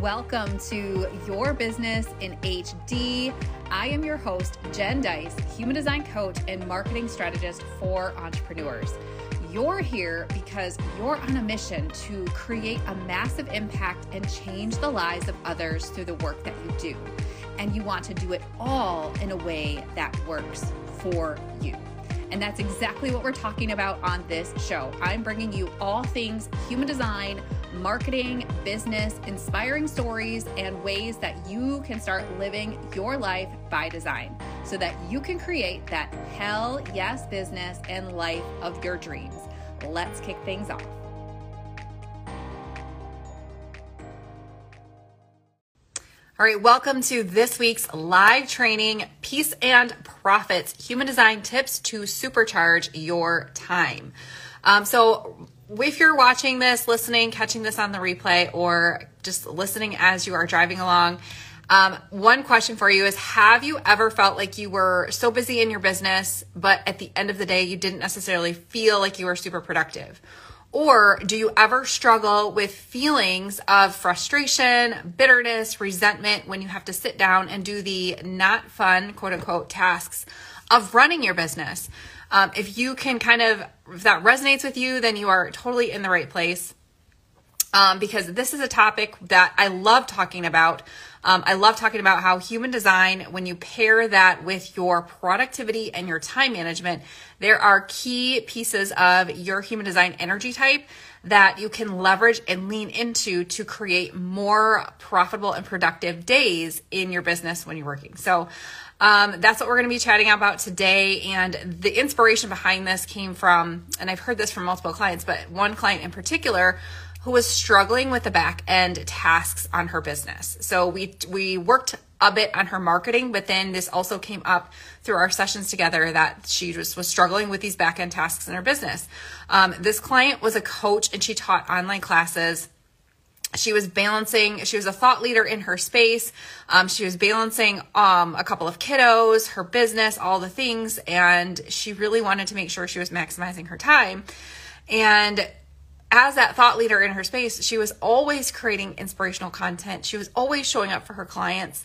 Welcome to Your Business in HD. I am your host, Jen Dys, human design coach and marketing strategist for entrepreneurs. You're here because you're on a mission to create a massive impact and change the lives of others through the work that you do. And you want to do it all in a way that works for you. And that's exactly what we're talking about on this show. I'm bringing you all things human design, marketing, business, inspiring stories, and ways that you can start living your life by design so that you can create that hell yes business and life of your dreams. Let's kick things off. All right, welcome to this week's live training Peace and Profits Human Design Tips to Supercharge Your Time. Um, so, if you're watching this, listening, catching this on the replay, or just listening as you are driving along, um, one question for you is Have you ever felt like you were so busy in your business, but at the end of the day, you didn't necessarily feel like you were super productive? Or do you ever struggle with feelings of frustration, bitterness, resentment when you have to sit down and do the not fun, quote unquote, tasks of running your business? Um, if you can kind of, if that resonates with you, then you are totally in the right place. Um, because this is a topic that I love talking about. Um, I love talking about how human design, when you pair that with your productivity and your time management, there are key pieces of your human design energy type that you can leverage and lean into to create more profitable and productive days in your business when you're working. So, um, that's what we're going to be chatting about today. And the inspiration behind this came from, and I've heard this from multiple clients, but one client in particular who was struggling with the back end tasks on her business. So we we worked a bit on her marketing, but then this also came up through our sessions together that she just was struggling with these back end tasks in her business. Um, this client was a coach and she taught online classes. She was balancing, she was a thought leader in her space. Um, she was balancing um, a couple of kiddos, her business, all the things, and she really wanted to make sure she was maximizing her time. And as that thought leader in her space, she was always creating inspirational content. She was always showing up for her clients,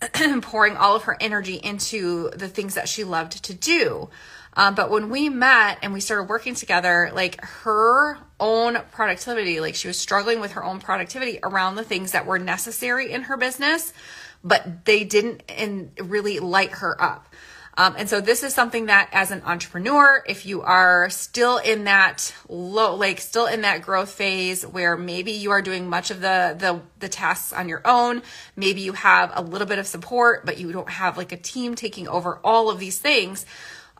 pouring all of her energy into the things that she loved to do. Um, but when we met and we started working together, like her own productivity, like she was struggling with her own productivity around the things that were necessary in her business, but they didn't and really light her up. Um, and so this is something that as an entrepreneur, if you are still in that low, like still in that growth phase where maybe you are doing much of the, the, the tasks on your own, maybe you have a little bit of support, but you don't have like a team taking over all of these things.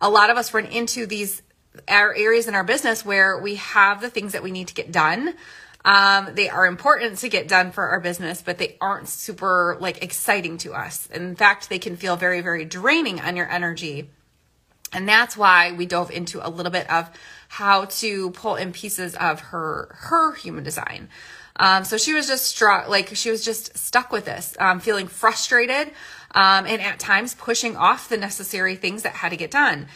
A lot of us run into these areas in our business where we have the things that we need to get done um, they are important to get done for our business, but they aren't super like exciting to us. In fact, they can feel very, very draining on your energy. And that's why we dove into a little bit of how to pull in pieces of her her human design. Um, so she was just struck, like she was just stuck with this, um, feeling frustrated, um, and at times pushing off the necessary things that had to get done.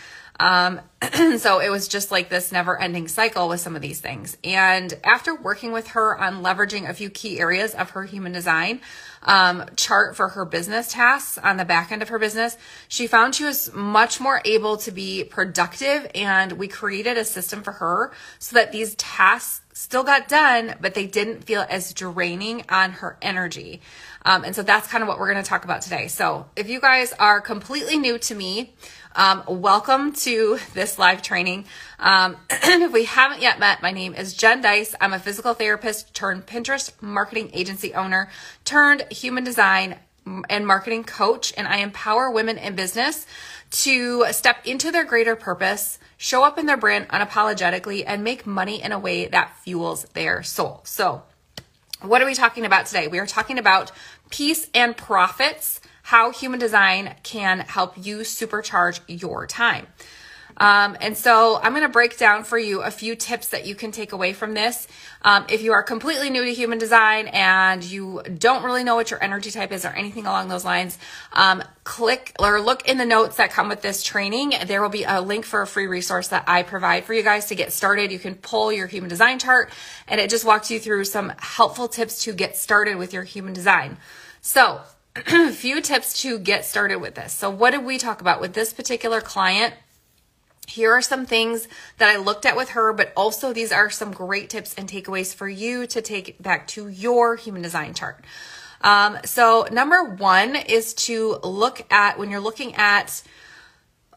Um, so it was just like this never ending cycle with some of these things. And after working with her on leveraging a few key areas of her human design um, chart for her business tasks on the back end of her business, she found she was much more able to be productive. And we created a system for her so that these tasks still got done, but they didn't feel as draining on her energy. Um, and so that's kind of what we're going to talk about today. So if you guys are completely new to me, um, welcome to this live training. Um, if we haven't yet met, my name is Jen Dys. I'm a physical therapist turned Pinterest marketing agency owner turned human design and marketing coach, and I empower women in business to step into their greater purpose, show up in their brand unapologetically, and make money in a way that fuels their soul. So, what are we talking about today? We are talking about peace and profits how human design can help you supercharge your time. Um, and so I'm going to break down for you a few tips that you can take away from this. Um, if you are completely new to human design and you don't really know what your energy type is or anything along those lines, um, click or look in the notes that come with this training. There will be a link for a free resource that I provide for you guys to get started. You can pull your human design chart and it just walks you through some helpful tips to get started with your human design. So, a few tips to get started with this. So, what did we talk about with this particular client? Here are some things that I looked at with her, but also these are some great tips and takeaways for you to take back to your human design chart. Um, so, number one is to look at when you're looking at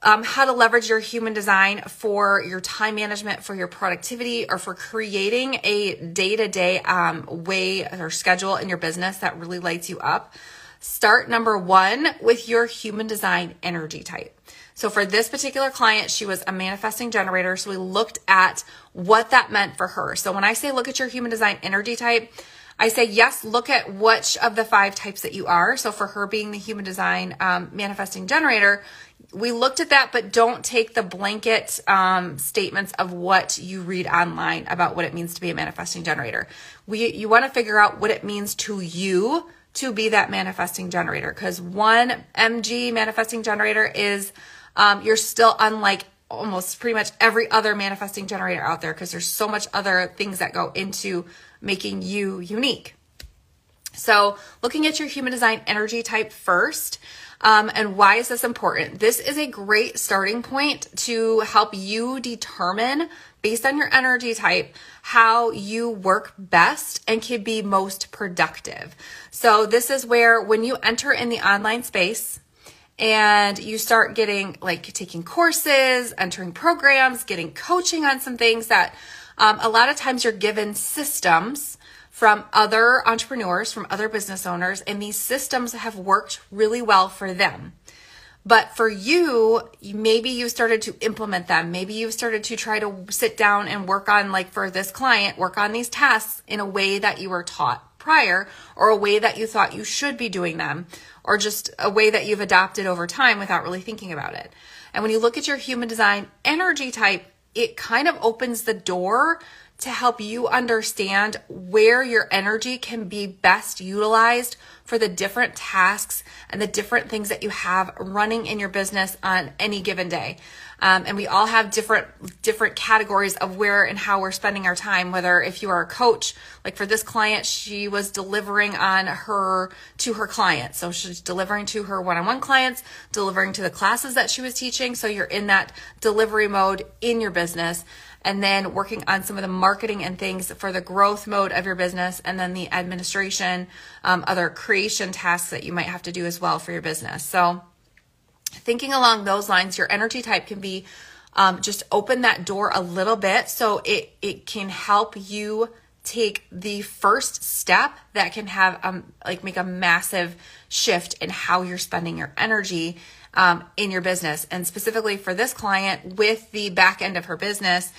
um, how to leverage your human design for your time management, for your productivity, or for creating a day to day way or schedule in your business that really lights you up. Start number one with your human design energy type. So for this particular client, she was a manifesting generator. So we looked at what that meant for her. So when I say look at your human design energy type, I say, yes, look at which of the five types that you are. So for her being the human design um, manifesting generator, we looked at that, but don't take the blanket um, statements of what you read online about what it means to be a manifesting generator. We, you want to figure out what it means to you to be that manifesting generator because one MG manifesting generator is um, you're still unlike almost pretty much every other manifesting generator out there because there's so much other things that go into making you unique. So, looking at your human design energy type first, um, and why is this important? This is a great starting point to help you determine, based on your energy type, how you work best and can be most productive. So, this is where when you enter in the online space, and you start getting like taking courses, entering programs, getting coaching on some things that um, a lot of times you're given systems from other entrepreneurs, from other business owners, and these systems have worked really well for them. But for you, maybe you started to implement them. Maybe you've started to try to sit down and work on, like for this client, work on these tasks in a way that you were taught prior or a way that you thought you should be doing them or just a way that you've adopted over time without really thinking about it. And when you look at your human design energy type, it kind of opens the door to help you understand where your energy can be best utilized for the different tasks and the different things that you have running in your business on any given day. Um, and we all have different different categories of where and how we're spending our time. Whether if you are a coach, like for this client, she was delivering on her to her clients, so she's delivering to her one-on-one clients, delivering to the classes that she was teaching. So you're in that delivery mode in your business and then working on some of the marketing and things for the growth mode of your business, and then the administration, um, other creation tasks that you might have to do as well for your business. So, thinking along those lines, your energy type can be um, just open that door a little bit so it, it can help you take the first step that can have um like make a massive shift in how you're spending your energy um, in your business. And specifically for this client with the back end of her business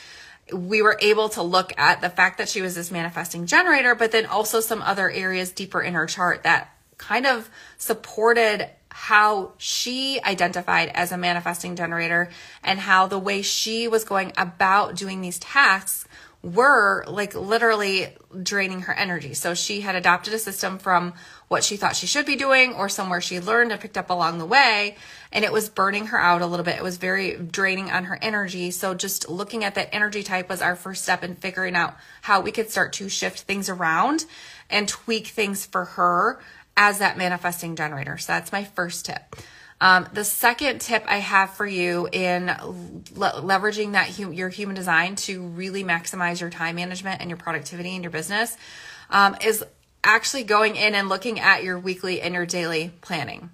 we were able to look at the fact that she was this manifesting generator, but then also some other areas deeper in her chart that kind of supported how she identified as a manifesting generator and how the way she was going about doing these tasks were like literally draining her energy. So she had adopted a system from what she thought she should be doing or somewhere she learned and picked up along the way. And it was burning her out a little bit. It was very draining on her energy. So just looking at that energy type was our first step in figuring out how we could start to shift things around and tweak things for her as that manifesting generator. So that's my first tip. Um, the second tip I have for you in le- leveraging that hum- your human design to really maximize your time management and your productivity in your business um, is actually going in and looking at your weekly and your daily planning.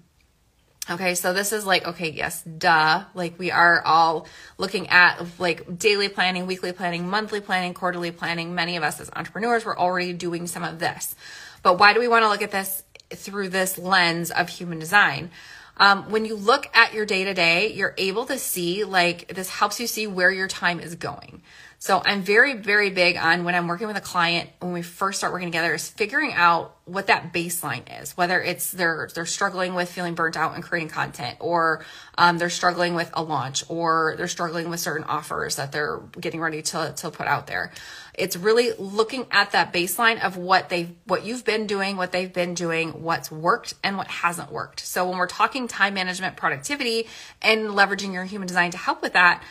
Okay, so this is like, okay, yes, duh. Like we are all looking at like daily planning, weekly planning, monthly planning, quarterly planning. Many of us as entrepreneurs, we're already doing some of this. But why do we want to look at this through this lens of human design? Um, when you look at your day to day, you're able to see like this helps you see where your time is going. So I'm very, very big on when I'm working with a client, when we first start working together, is figuring out what that baseline is, whether it's they're they're struggling with feeling burnt out and creating content, or um, they're struggling with a launch, or they're struggling with certain offers that they're getting ready to, to put out there. It's really looking at that baseline of what they've what you've been doing, what they've been doing, what's worked and what hasn't worked. So when we're talking time management, productivity, and leveraging your human design to help with that,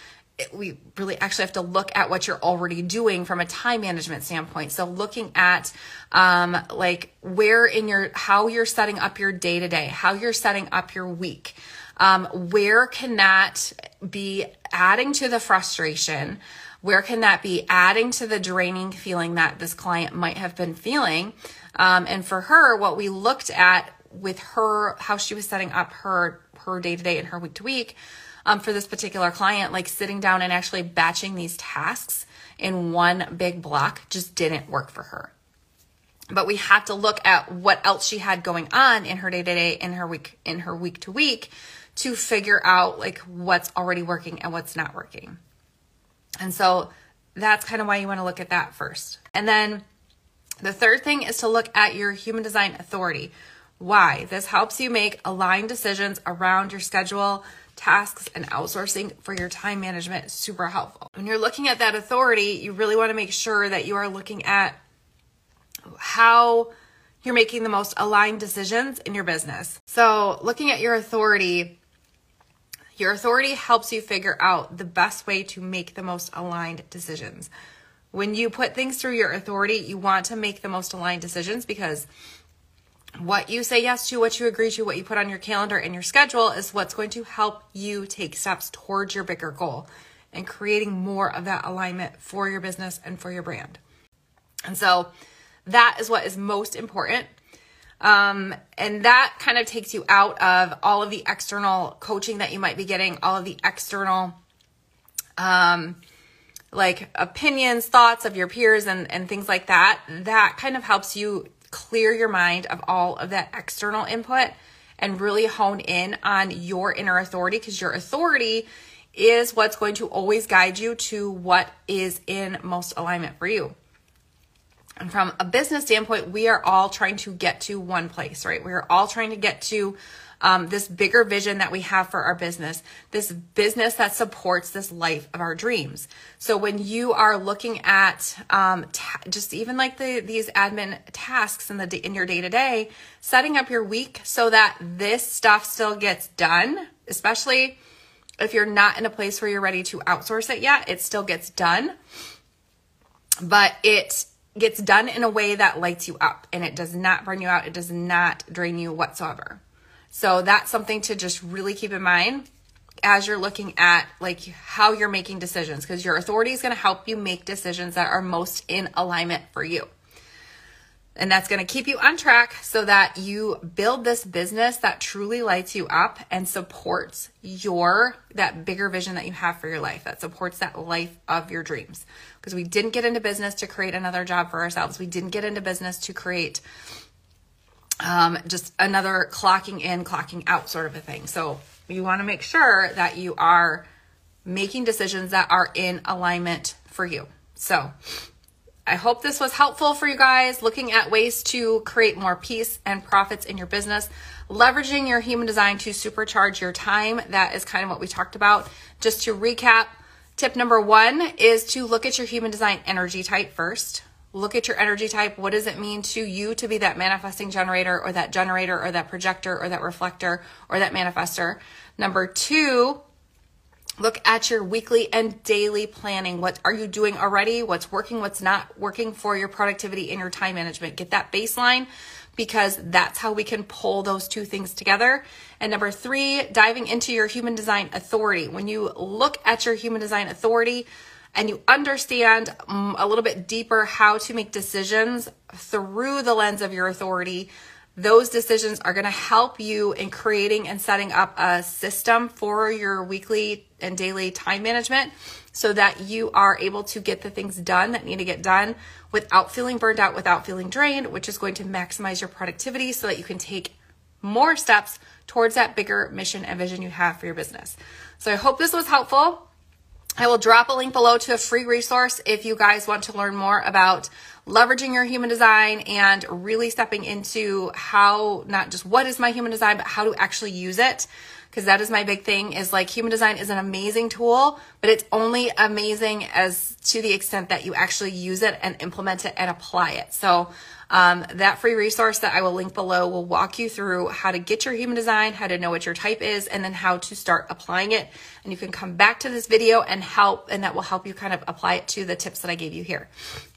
we really actually have to look at what you're already doing from a time management standpoint. So looking at um, like where in your how you're setting up your day to day, how you're setting up your week. Um, where can that be adding to the frustration? Where can that be adding to the draining feeling that this client might have been feeling? Um, and for her, what we looked at with her, how she was setting up her her day to day and her week to week um, for this particular client, like sitting down and actually batching these tasks in one big block just didn't work for her. But we had to look at what else she had going on in her day to day, in her week, in her week to week to figure out like what's already working and what's not working. And so that's kind of why you want to look at that first. And then the third thing is to look at your human design authority. Why? This helps you make aligned decisions around your schedule, tasks and outsourcing for your time management super helpful. When you're looking at that authority, you really want to make sure that you are looking at how you're making the most aligned decisions in your business. So, looking at your authority, your authority helps you figure out the best way to make the most aligned decisions. When you put things through your authority, you want to make the most aligned decisions because what you say yes to, what you agree to, what you put on your calendar and your schedule is what's going to help you take steps towards your bigger goal and creating more of that alignment for your business and for your brand. And so that is what is most important. Um, and that kind of takes you out of all of the external coaching that you might be getting, all of the external, um, like opinions, thoughts of your peers and, and things like that. That kind of helps you clear your mind of all of that external input and really hone in on your inner authority because your authority is what's going to always guide you to what is in most alignment for you. And from a business standpoint, we are all trying to get to one place, right? We are all trying to get to um, this bigger vision that we have for our business, this business that supports this life of our dreams. So when you are looking at um, ta- just even like the these admin tasks in the in your day to day, setting up your week so that this stuff still gets done, especially if you're not in a place where you're ready to outsource it yet, it still gets done, but it gets done in a way that lights you up and it does not burn you out. It does not drain you whatsoever. So that's something to just really keep in mind as you're looking at like how you're making decisions because your authority is going to help you make decisions that are most in alignment for you. And that's going to keep you on track so that you build this business that truly lights you up and supports your that bigger vision that you have for your life that supports that life of your dreams. Because we didn't get into business to create another job for ourselves. We didn't get into business to create um, just another clocking in, clocking out sort of a thing. So you want to make sure that you are making decisions that are in alignment for you. So I hope this was helpful for you guys looking at ways to create more peace and profits in your business, leveraging your human design to supercharge your time. That is kind of what we talked about. Just to recap, tip number one is to look at your human design energy type first. Look at your energy type. What does it mean to you to be that manifesting generator or that generator or that projector or that reflector or that manifester? Number two, look at your weekly and daily planning. What are you doing already? What's working? What's not working for your productivity and your time management? Get that baseline because that's how we can pull those two things together. And number three, diving into your human design authority. When you look at your human design authority, and you understand um, a little bit deeper how to make decisions through the lens of your authority, those decisions are going to help you in creating and setting up a system for your weekly and daily time management so that you are able to get the things done that need to get done without feeling burned out, without feeling drained, which is going to maximize your productivity so that you can take more steps towards that bigger mission and vision you have for your business. So I hope this was helpful. I will drop a link below to a free resource if you guys want to learn more about leveraging your human design and really stepping into how not just what is my human design, but how to actually use it. Because that is my big thing is like human design is an amazing tool, but it's only amazing as to the extent that you actually use it and implement it and apply it. So um, that free resource that I will link below will walk you through how to get your human design, how to know what your type is, and then how to start applying it. And you can come back to this video and help, and that will help you kind of apply it to the tips that I gave you here.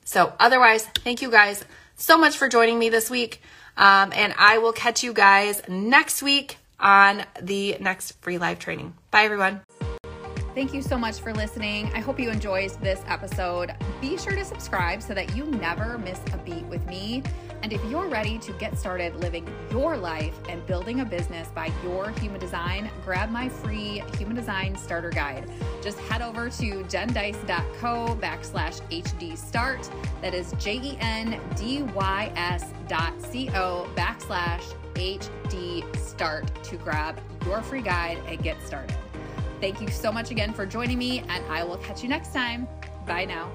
So otherwise, thank you guys so much for joining me this week. Um, and I will catch you guys next week on the next free live training. Bye, everyone. Thank you so much for listening. I hope you enjoyed this episode. Be sure to subscribe so that you never miss a beat with me. And if you're ready to get started living your life and building a business by your human design, grab my free human design starter guide. Just head over to jendys.co backslash HD start. That is J E N D Y S dot C O backslash HD start to grab your free guide and get started. Thank you so much again for joining me, and I will catch you next time. Bye now.